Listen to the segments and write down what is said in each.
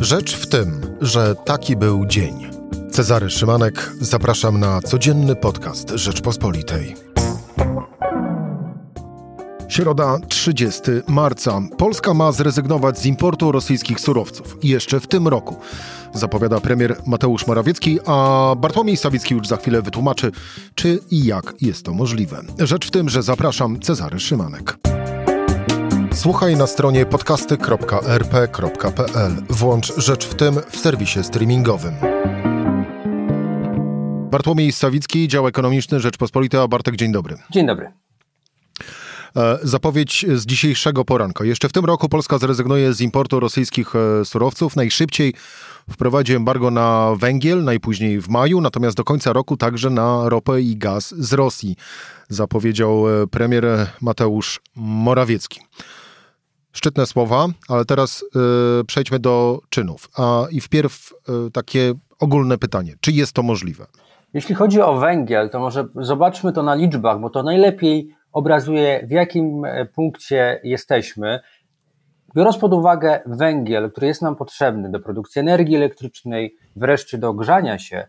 Rzecz w tym, że taki był dzień. Cezary Szymanek, zapraszam na codzienny podcast Rzeczpospolitej. Środa 30 marca. Polska ma zrezygnować z importu rosyjskich surowców jeszcze w tym roku. Zapowiada premier Mateusz Morawiecki, a Bartłomiej Sawicki już za chwilę wytłumaczy, czy i jak jest to możliwe. Rzecz w tym, że zapraszam Cezary Szymanek. Słuchaj na stronie podcasty.rp.pl. Włącz Rzecz w tym w serwisie streamingowym. Bartłomiej Sawicki, dział ekonomiczny Rzeczpospolita. Bartek, dzień dobry. Dzień dobry. E, zapowiedź z dzisiejszego poranka. Jeszcze w tym roku Polska zrezygnuje z importu rosyjskich e, surowców. Najszybciej wprowadzi embargo na węgiel, najpóźniej w maju, natomiast do końca roku także na ropę i gaz z Rosji, zapowiedział e, premier Mateusz Morawiecki. Szczytne słowa, ale teraz y, przejdźmy do czynów. A i wpierw y, takie ogólne pytanie: czy jest to możliwe? Jeśli chodzi o węgiel, to może zobaczmy to na liczbach, bo to najlepiej obrazuje, w jakim e, punkcie jesteśmy. Biorąc pod uwagę węgiel, który jest nam potrzebny do produkcji energii elektrycznej, wreszcie do ogrzania się,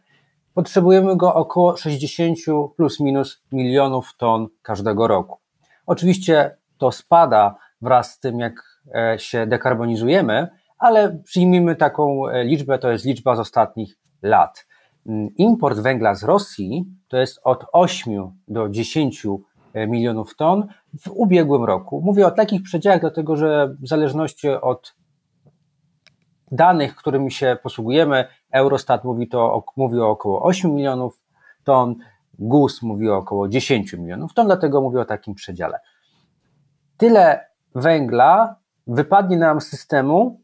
potrzebujemy go około 60 plus minus milionów ton każdego roku. Oczywiście to spada wraz z tym, jak e, się dekarbonizujemy, ale przyjmijmy taką e, liczbę, to jest liczba z ostatnich lat. Mm, import węgla z Rosji to jest od 8 do 10 e, milionów ton w ubiegłym roku. Mówię o takich przedziałach, dlatego że w zależności od danych, którymi się posługujemy, Eurostat mówi, to, mówi o około 8 milionów ton, GUS mówi o około 10 milionów ton, dlatego mówię o takim przedziale. Tyle węgla wypadnie nam z systemu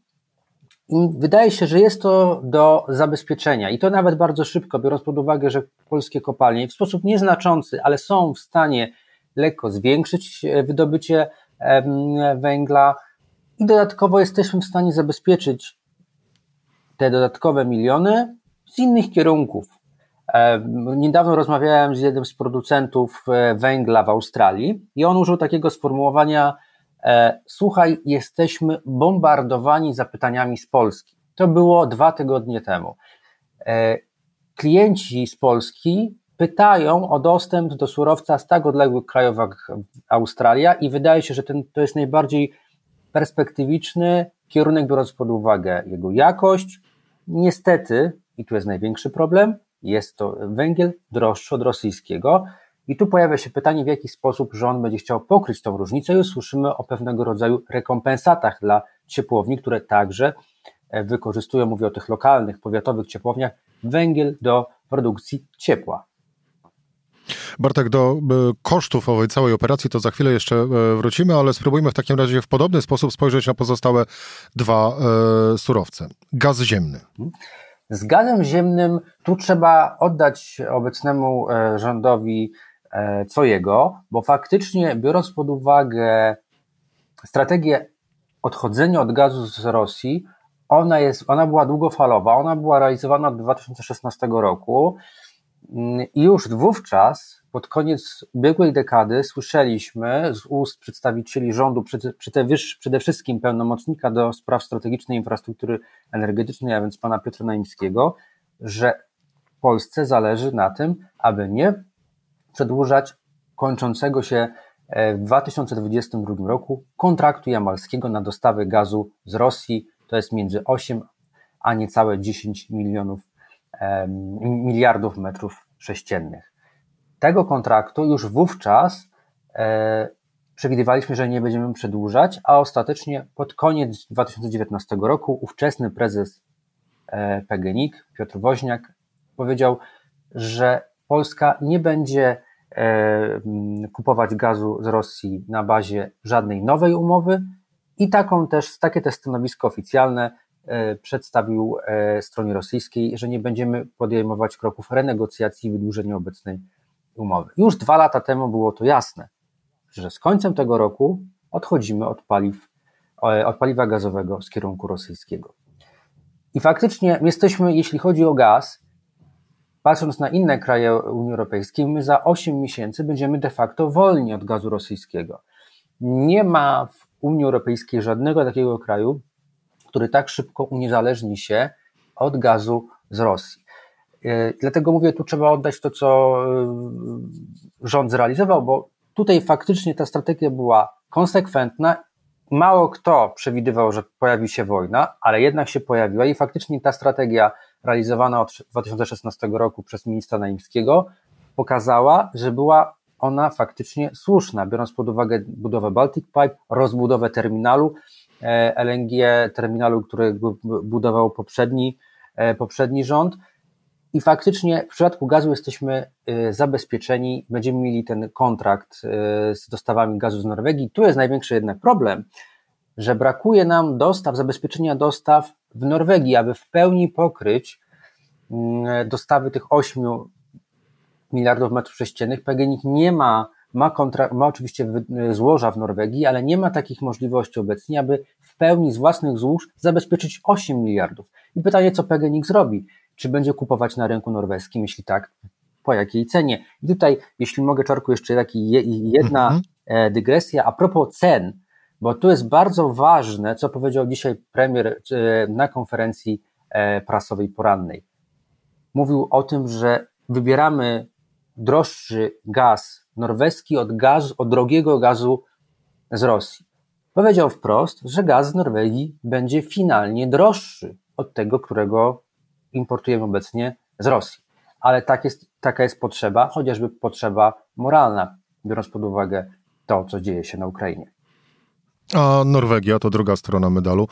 i wydaje się, że jest to do zabezpieczenia i to nawet bardzo szybko, biorąc pod uwagę, że polskie kopalnie w sposób nieznaczący, ale są w stanie lekko zwiększyć e, wydobycie węgla i dodatkowo jesteśmy w stanie zabezpieczyć te dodatkowe miliony z innych kierunków. Niedawno rozmawiałem z jednym z producentów e, węgla w Australii i on użył takiego sformułowania słuchaj, jesteśmy bombardowani zapytaniami z Polski. To było dwa tygodnie temu. E, klienci z Polski pytają o dostęp do surowca z tak odległych krajów jak Australia i wydaje się, że ten, to jest najbardziej perspektywiczny kierunek, biorąc pod uwagę jego jakość. Niestety, i tu jest największy problem, jest to węgiel droższy od rosyjskiego, i tu pojawia się pytanie, w jaki sposób rząd będzie chciał pokryć tą różnicę i usłyszymy o pewnego rodzaju rekompensatach dla ciepłowni, które także e, wykorzystują, mówię o tych lokalnych, powiatowych ciepłowniach, węgiel do produkcji ciepła. Bartek, do e, kosztów owej całej operacji to za chwilę jeszcze e, wrócimy, ale spróbujmy w takim razie w podobny sposób spojrzeć na pozostałe dwa surowce. Gaz ziemny. Z gazem ziemnym tu trzeba oddać obecnemu rządowi co jego, bo faktycznie biorąc pod uwagę strategię odchodzenia od gazu z Rosji, ona, jest, ona była długofalowa, ona była realizowana od 2016 roku. Mm, i już wówczas, pod koniec ubiegłej dekady, słyszeliśmy z ust przedstawicieli rządu, przede wszystkim pełnomocnika do spraw strategicznej infrastruktury energetycznej, a więc pana Piotra Naimskiego, że Polsce zależy na tym, aby nie przedłużać kończącego się e, w 2022 roku kontraktu jamalskiego na dostawy gazu z Rosji. To jest między 8 a niecałe 10 milionów, miliardów metrów sześciennych. Tego kontraktu już wówczas e, przewidywaliśmy, że nie będziemy przedłużać, a ostatecznie pod koniec 2019 roku ówczesny prezes e, PGNiG, Piotr Woźniak, powiedział, że Polska nie będzie kupować gazu z Rosji na bazie żadnej nowej umowy i taką też, takie też stanowisko oficjalne e, przedstawił e, stronie rosyjskiej, że nie będziemy podejmować kroków renegocjacji i wydłużenia obecnej umowy. Już dwa lata temu było to jasne, że z końcem tego roku odchodzimy od paliw, od paliwa gazowego z kierunku rosyjskiego. I faktycznie jesteśmy, jeśli chodzi o gaz, patrząc na inne kraje Unii Europejskiej, my za 8 miesięcy będziemy de facto wolni od gazu rosyjskiego. Nie ma w Unii Europejskiej żadnego takiego kraju, który tak szybko uniezależni się od gazu z Rosji. E, dlatego mówię, tu trzeba oddać to, co e, rząd zrealizował, bo tutaj faktycznie ta strategia była konsekwentna. Mało kto przewidywał, że pojawi się wojna, ale jednak się pojawiła i faktycznie ta strategia realizowana od 2016 roku przez ministra Naimskiego pokazała, że była ona faktycznie słuszna, biorąc pod uwagę budowę Baltic Pipe, rozbudowę terminalu e, LNG, terminalu, który budował poprzedni, poprzedni rząd i faktycznie w przypadku gazu jesteśmy y, zabezpieczeni, będziemy mieli ten kontrakt z dostawami gazu z Norwegii. Tu jest największy jednak problem, że brakuje nam dostaw, zabezpieczenia dostaw w Norwegii, aby w pełni pokryć mm, dostawy tych 8 miliardów metrów sześciennych. PGNiG nie ma, ma, kontra, ma oczywiście y, złoża w Norwegii, ale nie ma takich możliwości obecnie, aby w pełni z własnych złóż zabezpieczyć 8 miliardów. I pytanie, co PGNiG zrobi? czy będzie kupować na rynku norweskim, jeśli tak, po jakiej cenie. I tutaj, jeśli mogę, Czarku, jeszcze taki jedna mhm. E, dygresja a propos cen, bo tu jest bardzo ważne, co powiedział dzisiaj premier e, na konferencji e, prasowej porannej. Mówił o tym, że wybieramy droższy gaz norweski od, gaz, od drogiego gazu z Rosji. Powiedział wprost, że gaz z Norwegii będzie finalnie droższy od tego, którego importujemy obecnie z Rosji. Ale tak jest, taka jest potrzeba, chociażby potrzeba moralna, biorąc pod uwagę to, co dzieje się na Ukrainie. A Norwegia, to druga strona medalu,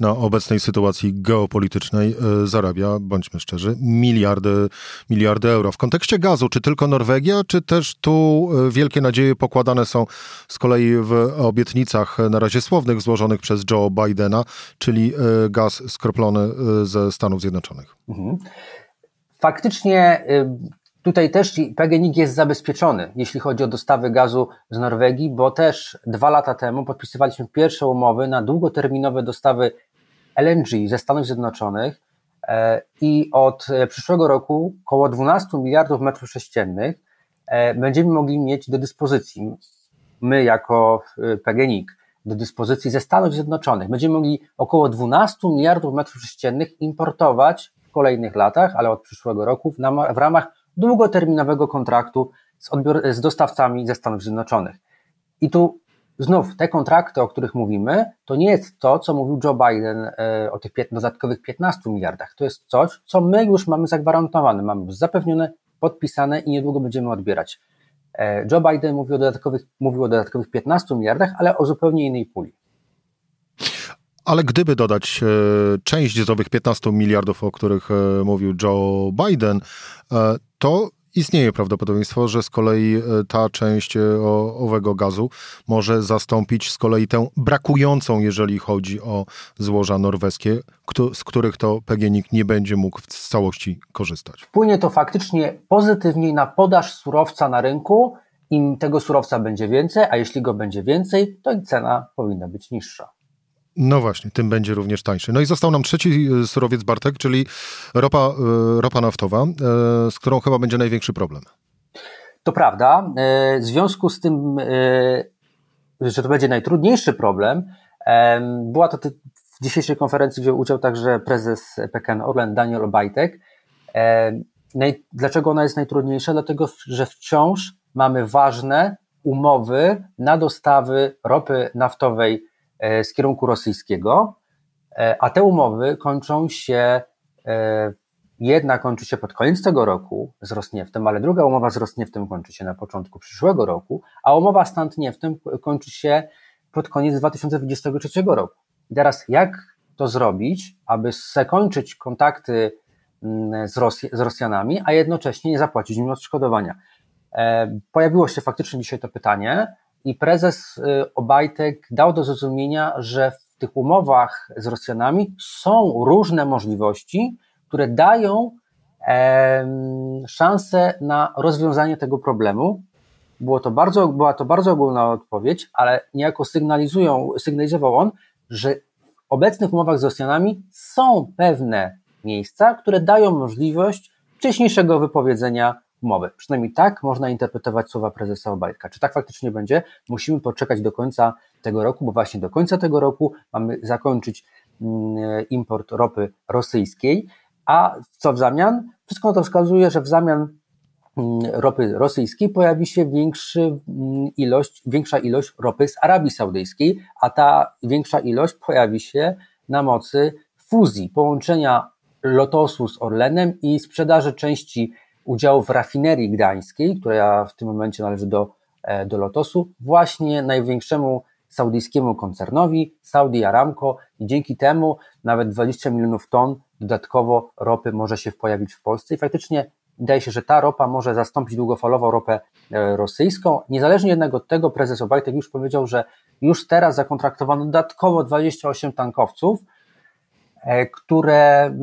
na obecnej sytuacji geopolitycznej e, zarabia, bądźmy szczerzy, miliardy, miliardy euro. W kontekście gazu, czy tylko Norwegia, czy też tu e, wielkie nadzieje pokładane są z kolei w obietnicach na razie słownych złożonych przez Joe Bidena, czyli e, gaz skroplony ze Stanów Zjednoczonych? Mhm. Faktycznie Tutaj też PGNiG jest zabezpieczony, jeśli chodzi o dostawy gazu z Norwegii, bo też dwa lata temu podpisywaliśmy pierwsze umowy na długoterminowe dostawy LNG ze Stanów Zjednoczonych e, i od e, przyszłego roku około 12 miliardów metrów sześciennych e, będziemy mogli mieć do dyspozycji, my jako PGNiG, do dyspozycji ze Stanów Zjednoczonych. Będziemy mogli około 12 miliardów metrów sześciennych importować w kolejnych latach, ale od przyszłego roku w ramach długoterminowego kontraktu z, z dostawcami ze Stanów Zjednoczonych. I tu znów te kontrakty, o których mówimy, to nie jest to, co mówił Joe Biden e, o tych dodatkowych 15 miliardach. To jest coś, co my już mamy zagwarantowane, mamy zapewnione, podpisane i niedługo będziemy odbierać. E, Joe Biden mówił o dodatkowych, mówił o dodatkowych 15 miliardach, ale o zupełnie innej puli. Ale gdyby dodać e, część z owych 15 miliardów, o których e, mówił Joe Biden, e, to istnieje prawdopodobieństwo, że z kolei ta część owego gazu może zastąpić z kolei tę brakującą, jeżeli chodzi o złoża norweskie, z których to PGNiG nie będzie mógł w całości korzystać. Wpłynie to faktycznie pozytywnie na podaż surowca na rynku. Im tego surowca będzie więcej, a jeśli go będzie więcej, to i cena powinna być niższa. No właśnie, tym będzie również tańszy. No i został nam trzeci e, surowiec Bartek, czyli ropa, e, ropa naftowa, e, z którą chyba będzie największy problem. To prawda. W związku z tym, że to będzie najtrudniejszy problem, była to w dzisiejszej konferencji wziął udział także prezes PKN Orlen Daniel Obajtek. Dlaczego ona jest najtrudniejsza? Dlatego, że wciąż mamy ważne umowy na dostawy ropy naftowej z kierunku rosyjskiego, e, a te umowy kończą się, e, jedna kończy się pod koniec tego roku z Rosnieftem, ale druga umowa z Rosnieftem kończy się na początku przyszłego roku, a umowa z Tantnieftem kończy się pod koniec 2023 roku. I teraz jak to zrobić, aby zakończyć kontakty mm, z, Rosj z Rosjanami, a jednocześnie nie zapłacić im odszkodowania? Pojawiło się faktycznie dzisiaj to pytanie, i prezes y, Obajtek dał do zrozumienia, że w tych umowach z Rosjanami są różne możliwości, które dają szansę na rozwiązanie tego problemu. Było to bardzo, była to bardzo ogólna odpowiedź, ale niejako sygnalizują, sygnalizował on, że w obecnych umowach z Rosjanami są pewne miejsca, które dają możliwość wcześniejszego wypowiedzenia umowy. Przynajmniej tak można interpretować słowa prezesa Obajtka. Czy tak faktycznie będzie? Musimy poczekać do końca tego roku, bo właśnie do końca tego roku mamy zakończyć mm, import ropy rosyjskiej, a co w zamian? Wszystko to wskazuje, że w zamian mm, ropy rosyjskiej pojawi się mm, ilość, większa ilość ropy z Arabii Saudyjskiej, a ta większa ilość pojawi się na mocy fuzji, połączenia Lotosu z Orlenem i sprzedaży części udziałów w rafinerii gdańskiej, która w tym momencie należy do, e, do Lotosu, właśnie największemu saudyjskiemu koncernowi, Saudi Aramco i dzięki temu nawet 20 milionów ton dodatkowo ropy może się pojawić w Polsce i faktycznie wydaje się, że ta ropa może zastąpić długofalową ropę e, rosyjską. Niezależnie jednak od tego prezes Obajtek już powiedział, że już teraz zakontraktowano dodatkowo 28 tankowców, e, które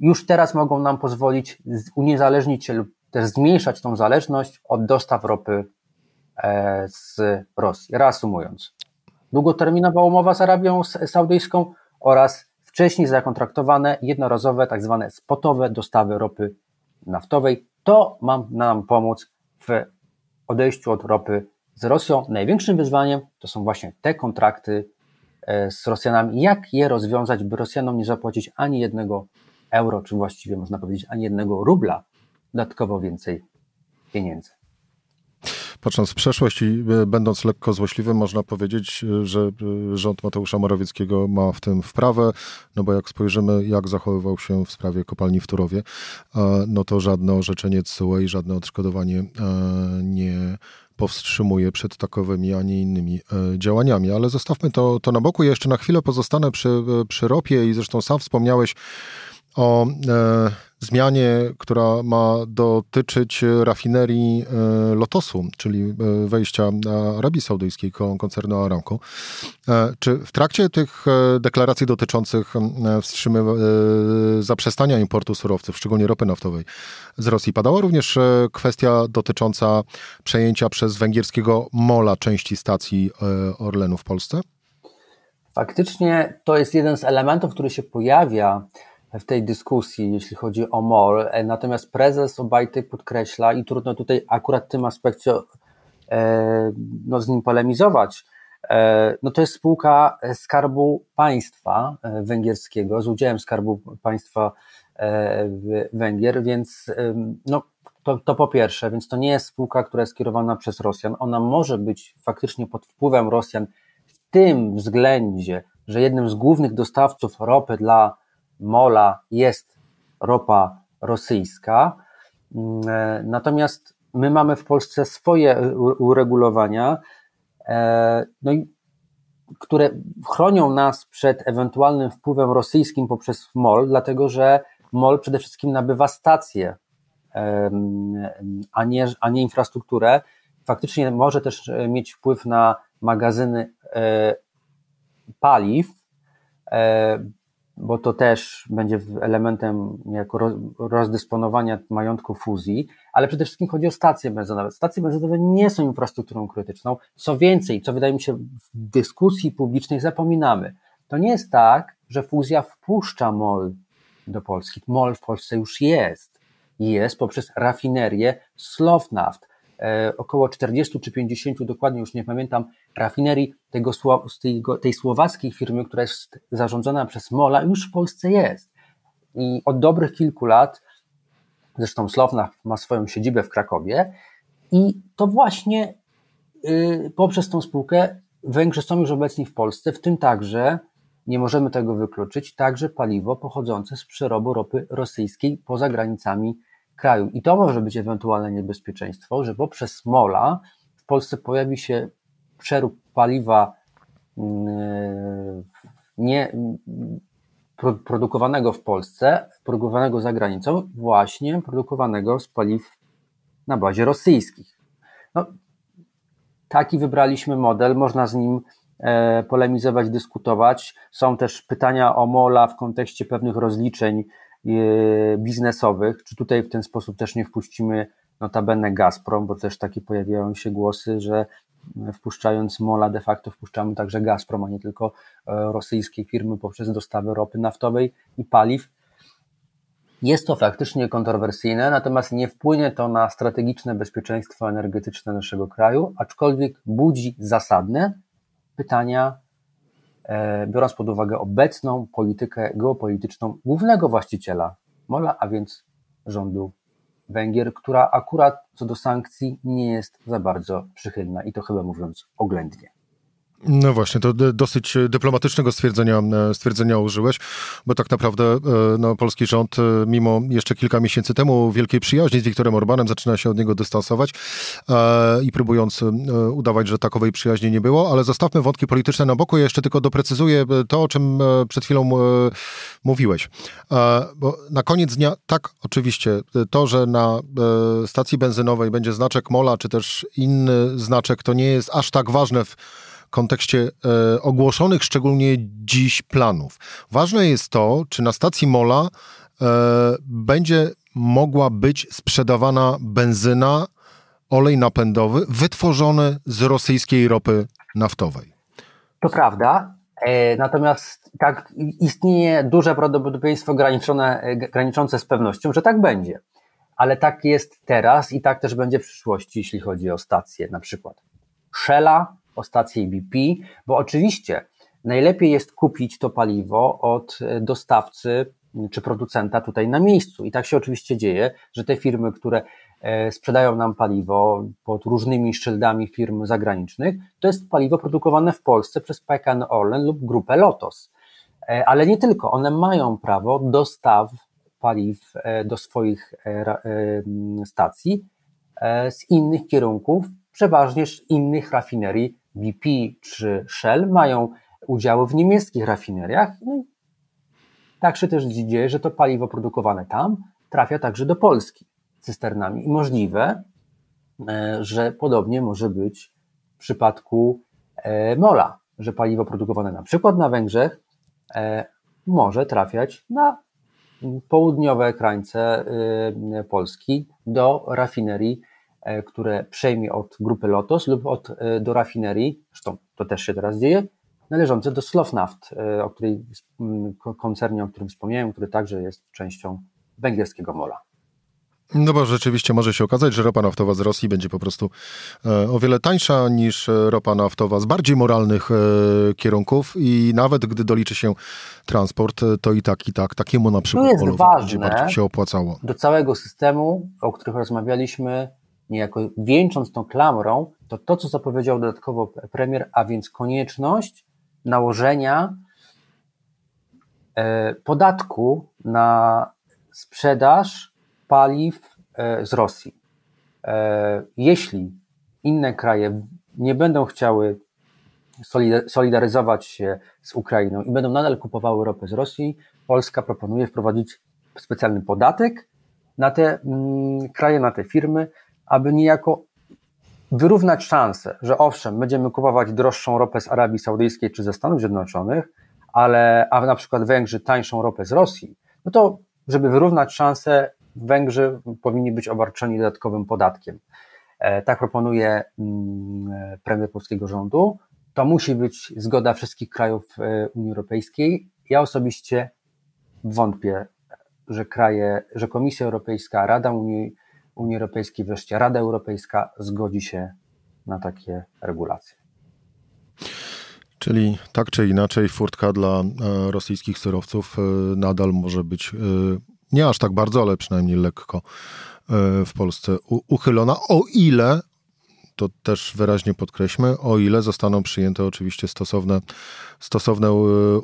już teraz mogą nam pozwolić uniezależnić się lub też zmniejszać tą zależność od dostaw ropy e, z Rosji. Reasumując, długoterminowa umowa z Arabią Saudyjską oraz wcześniej zakontraktowane jednorazowe, tak zwane spotowe dostawy ropy naftowej. To ma nam pomóc w odejściu od ropy z Rosją. Największym wyzwaniem to są właśnie te kontrakty e, z Rosjanami. Jak je rozwiązać, by Rosjanom nie zapłacić ani jednego euro, czy właściwie można powiedzieć ani jednego rubla, dodatkowo więcej pieniędzy. Patrząc w przeszłość i e, będąc lekko złośliwym, można powiedzieć, e, że e, rząd Mateusza Morawieckiego ma w tym wprawę, no bo jak spojrzymy, jak zachowywał się w sprawie kopalni w Turowie, no to żadne orzeczenie TSUE i żadne odszkodowanie nie powstrzymuje przed takowymi, a nie innymi działaniami. Ale zostawmy to, to na boku. Ja jeszcze na chwilę pozostanę przy, przy ropie i zresztą sam wspomniałeś, o e, zmianie, która ma dotyczyć rafinerii e, Lotosu, czyli e, wejścia Arabii Saudyjskiej koncernu Aramco. Czy w trakcie tych deklaracji dotyczących wstrzymywania zaprzestania importu surowców, szczególnie ropy naftowej z Rosji, padała również kwestia dotycząca przejęcia przez węgierskiego MOLA części stacji Orlenu w Polsce? Faktycznie to jest jeden z elementów, który się pojawia w tej dyskusji, jeśli chodzi o MOL. E, natomiast prezes Obajtek podkreśla, i trudno tutaj akurat w tym aspekcie e, no, z nim polemizować, e, no to jest spółka Skarbu Państwa Węgierskiego, z udziałem Skarbu Państwa Węgier, więc no, to, to po pierwsze, więc to nie jest spółka, która jest kierowana przez Rosjan. Ona może być faktycznie pod wpływem Rosjan w tym względzie, że jednym z głównych dostawców ropy dla mola jest ropa rosyjska. Mm, e, natomiast my mamy w Polsce swoje uregulowania, e, no i, które chronią nas przed ewentualnym wpływem rosyjskim poprzez MOL, dlatego że MOL przede wszystkim nabywa stacje, a nie, a nie infrastrukturę. Faktycznie może też e, mieć wpływ na magazyny paliw, bo to też będzie elementem jako rozdysponowania majątku fuzji, ale przede wszystkim chodzi o stacje benzynowe. Stacje benzynowe nie są infrastrukturą krytyczną. Co więcej, co wydaje mi się w dyskusji publicznej zapominamy, to nie jest tak, że fuzja wpuszcza MOL do Polski. MOL w Polsce już jest. Jest poprzez rafinerię Slovnaft. E, około 40 czy 50, dokładnie już nie pamiętam, rafinerii tego, tej słowackiej firmy, która jest zarządzana przez MOLA, już w Polsce jest. I od dobrych kilku lat, zresztą Slovnaft ma swoją siedzibę w Krakowie, i to właśnie y, poprzez tą spółkę Węgrzy są już obecni w Polsce, w tym także, nie możemy tego wykluczyć, także paliwo pochodzące z przerobu ropy rosyjskiej poza granicami kraju. I to może być ewentualne niebezpieczeństwo, że poprzez mola w Polsce pojawi się przerób paliwa mm, nie produkowanego w Polsce, produkowanego za granicą, właśnie produkowanego z paliw na bazie rosyjskich. No, taki wybraliśmy model, można z nim e, polemizować, dyskutować. Są też pytania o MOLA w kontekście pewnych rozliczeń E, biznesowych, czy tutaj w ten sposób też nie wpuścimy notabene Gazprom, bo też takie pojawiają się głosy, że wpuszczając MOLA de facto wpuszczamy także Gazprom, a nie tylko e, rosyjskie firmy poprzez dostawę ropy naftowej i paliw. Jest to faktycznie kontrowersyjne, natomiast nie wpłynie to na strategiczne bezpieczeństwo energetyczne naszego kraju, aczkolwiek budzi zasadne pytania biorąc pod uwagę obecną politykę geopolityczną głównego właściciela MOLA, a więc rządu Węgier, która akurat co do sankcji nie jest za bardzo przychylna i to chyba mówiąc oględnie. No właśnie, to dosyć dyplomatycznego stwierdzenia, e, stwierdzenia użyłeś, bo tak naprawdę e, no, polski rząd, e, mimo jeszcze kilka miesięcy temu wielkiej przyjaźni z Wiktorem Orbanem, zaczyna się od niego dystansować i próbując udawać, że takowej przyjaźni nie było, ale zostawmy wątki polityczne na boku. Ja jeszcze tylko doprecyzuję to, o czym przed chwilą mówiłeś. Bo na koniec dnia, tak, oczywiście, to, że na stacji benzynowej będzie znaczek MOLA, czy też inny znaczek, to nie jest aż tak ważne w kontekście e, ogłoszonych szczególnie dziś planów. Ważne jest to, czy na stacji Mola e, będzie mogła być sprzedawana benzyna, olej napędowy wytworzony z rosyjskiej ropy naftowej. To prawda. E, natomiast tak istnieje duże prawdopodobieństwo graniczące z pewnością, że tak będzie. Ale tak jest teraz i tak też będzie w przyszłości, jeśli chodzi o stacje, na przykład Shella, o stację BP, bo oczywiście najlepiej jest kupić to paliwo od e, dostawcy czy producenta tutaj na miejscu. I tak się oczywiście dzieje, że te firmy, które e, sprzedają nam paliwo pod różnymi szyldami firm zagranicznych, to jest paliwo produkowane w Polsce przez PKN Orlen lub grupę Lotos. E, ale nie tylko, one mają prawo dostaw paliw do swoich stacji z innych kierunków, przeważnie z innych rafinerii BP czy Shell mają udziały w niemieckich rafineriach. No tak się też dzieje, że to paliwo produkowane tam trafia także do Polski cysternami. I możliwe, e, że podobnie może być w przypadku e, Mola, że paliwo produkowane na przykład na Węgrzech e, może trafiać na południowe krańce Polski do rafinerii które przejmie od grupy Lotos lub od, e, do rafinerii, zresztą to też się teraz dzieje, należące do Slovnaft, e, o której, koncernie, o którym wspomniałem, który także jest częścią węgierskiego mola. No bo rzeczywiście może się okazać, że ropa naftowa z Rosji będzie po prostu o wiele tańsza niż ropa naftowa z bardziej moralnych kierunków i nawet gdy doliczy się transport, to i tak, i tak takiemu na przykład jest ważne, bardziej się opłacało. Do całego systemu, o których rozmawialiśmy, niejako wieńcząc tą klamrą, to to, co zapowiedział dodatkowo premier, a więc konieczność nałożenia e, podatku na sprzedaż paliw e, z Rosji. E, jeśli inne kraje nie będą chciały solidaryzować się z Ukrainą i będą nadal kupowały ropę z Rosji, Polska proponuje wprowadzić specjalny podatek na te mm, kraje, na te firmy, aby niejako wyrównać szanse, że owszem, będziemy kupować droższą ropę z Arabii Saudyjskiej czy ze Stanów Zjednoczonych, ale a na przykład Węgrzy tańszą ropę z Rosji, no to żeby wyrównać szanse, Węgrzy powinni być obarczeni dodatkowym podatkiem. E, tak proponuje mm, premier polskiego rządu. To musi być zgoda wszystkich krajów e, Unii Europejskiej. Ja osobiście wątpię, że kraje, że Komisja Europejska, Rada Unii Unii Europejskiej, wreszcie Rada Europejska zgodzi się na takie regulacje. Czyli tak czy inaczej furtka dla e, rosyjskich surowców e, nadal może być e, nie aż tak bardzo, ale przynajmniej lekko w Polsce uchylona, o ile to też wyraźnie podkreślmy, o ile zostaną przyjęte oczywiście stosowne, stosowne e,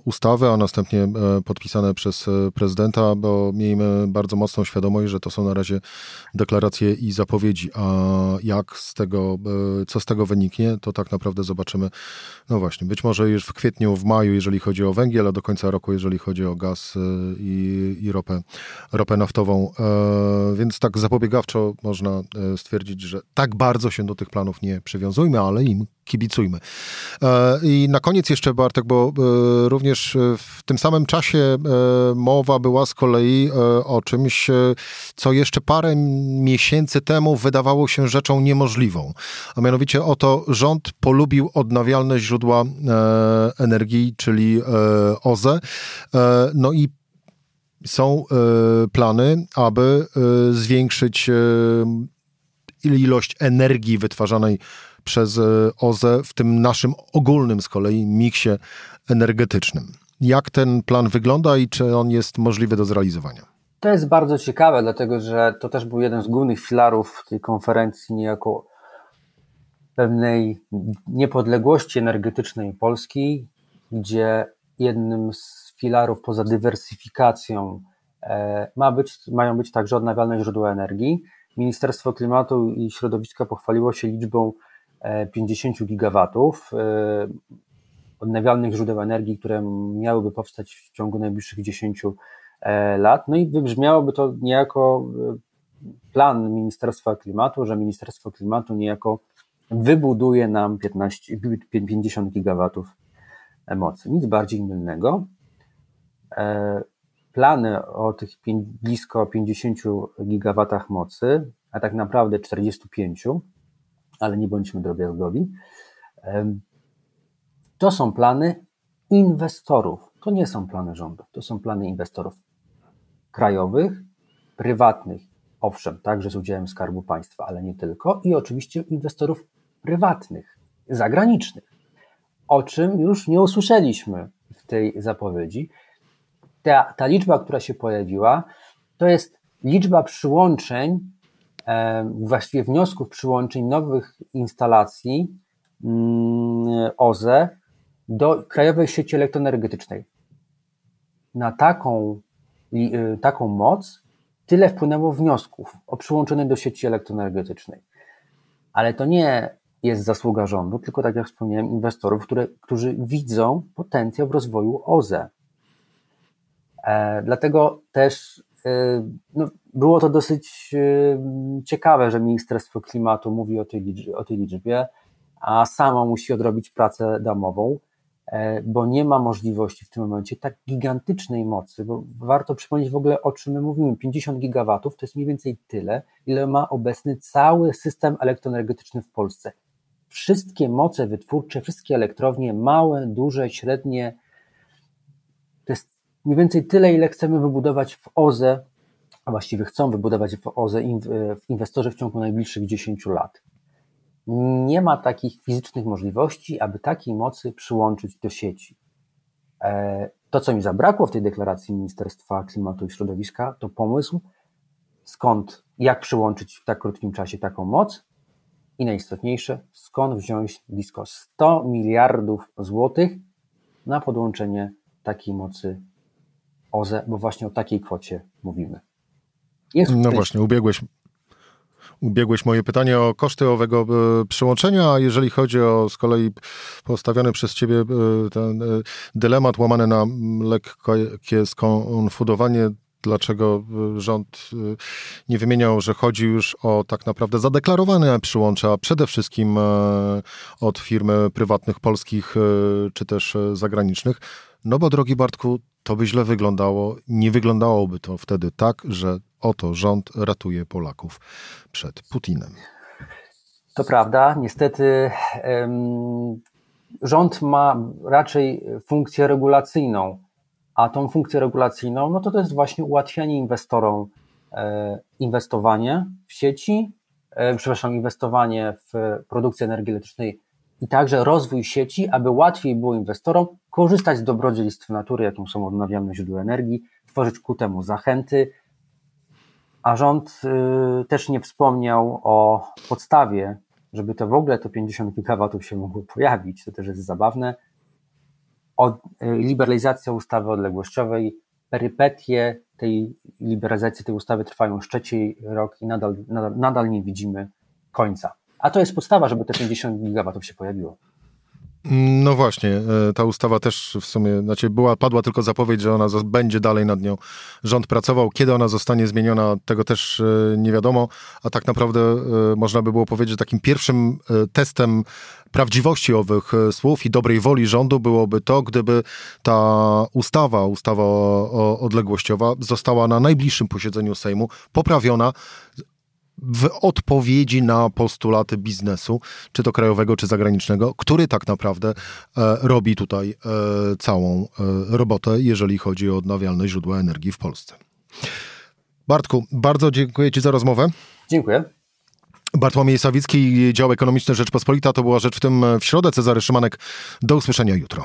ustawy, a następnie e, podpisane przez e, prezydenta, bo miejmy bardzo mocną świadomość, że to są na razie deklaracje i zapowiedzi, a jak z tego, co z tego wyniknie, to tak naprawdę zobaczymy, no właśnie, być może już w kwietniu, w maju, jeżeli chodzi o węgiel, a do końca roku, jeżeli chodzi o gaz i, i ropę, ropę naftową. Więc tak zapobiegawczo można stwierdzić, że tak bardzo się do tych planów Nie przywiązujmy, ale im kibicujmy. E, I na koniec jeszcze Bartek, bo e, również w tym samym czasie e, mowa była z kolei o czymś, co jeszcze parę miesięcy temu wydawało się rzeczą niemożliwą. A mianowicie o to rząd polubił odnawialne źródła energii, czyli OZE. No i są plany, aby zwiększyć ilość energii wytwarzanej przez OZE w tym naszym ogólnym z kolei miksie energetycznym. Jak ten plan wygląda i czy on jest możliwy do zrealizowania? To jest bardzo ciekawe, dlatego że to też był jeden z głównych filarów tej konferencji, niejako pewnej niepodległości energetycznej Polski, gdzie jednym z filarów poza dywersyfikacją e, ma być, mają być także odnawialne źródła energii. Ministerstwo Klimatu i Środowiska pochwaliło się liczbą 50 e, gigawatów e, odnawialnych źródeł energii, które miałyby powstać w ciągu najbliższych 10 lat. No i wybrzmiałoby to niejako plan Ministerstwa Klimatu, że Ministerstwo Klimatu niejako wybuduje nam 15, 50 gigawatów mocy. Nic bardziej mylnego. Plany o tych blisko 50 gigawatach mocy, a tak naprawdę 45, ale nie bądźmy drobiazgowi, to są plany inwestorów. To nie są plany rządu, to są plany inwestorów krajowych, prywatnych, owszem, także z udziałem Skarbu Państwa, ale nie tylko, i oczywiście inwestorów prywatnych, zagranicznych, o czym już nie usłyszeliśmy w tej zapowiedzi. Ta, ta liczba, która się pojawiła, to jest liczba przyłączeń, e, właściwie wniosków przyłączeń nowych instalacji mm, OZE do krajowej sieci elektroenergetycznej. Na taką, e, taką moc tyle wpłynęło wniosków o przyłączenie do sieci elektroenergetycznej. Ale to nie jest zasługa rządu, tylko tak jak wspomniałem, inwestorów, które, którzy widzą potencjał w rozwoju OZE. E, dlatego też e, no, było to dosyć e, ciekawe, że Ministerstwo Klimatu mówi o tej, liczbie, o tej liczbie, a samo musi odrobić pracę domową, bo nie ma możliwości w tym momencie tak gigantycznej mocy, bo warto przypomnieć w ogóle o czym my mówimy. 50 gigawatów to jest mniej więcej tyle, ile ma obecny cały system elektroenergetyczny w Polsce wszystkie moce wytwórcze, wszystkie elektrownie, małe, duże, średnie, to jest mniej więcej tyle, ile chcemy wybudować w OZE, a właściwie chcą wybudować w OZE inwestorzy w ciągu najbliższych 10 lat. Nie ma takich fizycznych możliwości, aby takiej mocy przyłączyć do sieci. E, to, co mi zabrakło w tej deklaracji Ministerstwa Klimatu i Środowiska, to pomysł, skąd, jak przyłączyć w tak krótkim czasie taką moc i najistotniejsze, skąd wziąć blisko 100 miliardów złotych na podłączenie takiej mocy OZE, bo właśnie o takiej kwocie mówimy. Jest no właśnie, ubiegłeś, ubiegłeś moje pytanie o koszty owego e, przyłączenia, a jeżeli chodzi o z kolei postawiony przez ciebie e, ten e, dylemat łamany na lekkie skonfudowanie dlaczego rząd nie wymieniał, że chodzi już o tak naprawdę zadeklarowane przyłącza, przede wszystkim od firm prywatnych, polskich czy też zagranicznych. No bo drogi Bartku, to by źle wyglądało. Nie wyglądałoby to wtedy tak, że oto rząd ratuje Polaków przed Putinem. To prawda. Niestety rząd ma raczej funkcję regulacyjną a tą funkcję regulacyjną, no to to jest właśnie ułatwianie inwestorom e, inwestowanie w sieci, e, przepraszam, inwestowanie w produkcję energii elektrycznej i także rozwój sieci, aby łatwiej było inwestorom korzystać z dobrodziejstw natury, jaką są odnawialne źródła energii, tworzyć ku temu zachęty, a rząd y, też nie wspomniał o podstawie, żeby to w ogóle to 50 gigawatów się mogło pojawić, to też jest zabawne, od, y, liberalizacja ustawy odległościowej, perypetie tej liberalizacji tej ustawy trwają już trzeci rok i nadal, nadal, nadal nie widzimy końca. A to jest podstawa, żeby te 50 gigawatów się pojawiło. No właśnie, e, ta ustawa też w sumie, znaczy była, padła tylko zapowiedź, że ona będzie dalej nad nią rząd pracował. Kiedy ona zostanie zmieniona, tego też e, nie wiadomo, a tak naprawdę e, można by było powiedzieć, że takim pierwszym testem prawdziwości owych słów i dobrej woli rządu byłoby to, gdyby ta ustawa, ustawa odległościowa została na najbliższym posiedzeniu Sejmu poprawiona w odpowiedzi na postulaty biznesu, czy to krajowego, czy zagranicznego, który tak naprawdę e, robi tutaj e, całą e, robotę, jeżeli chodzi o odnawialne źródła energii w Polsce. Bartku, bardzo dziękuję Ci za rozmowę. Dziękuję. Bartłomiej Sawicki, dział ekonomiczny Rzeczpospolita. To była rzecz w tym w środę. Cezary Szymanek. Do usłyszenia jutro.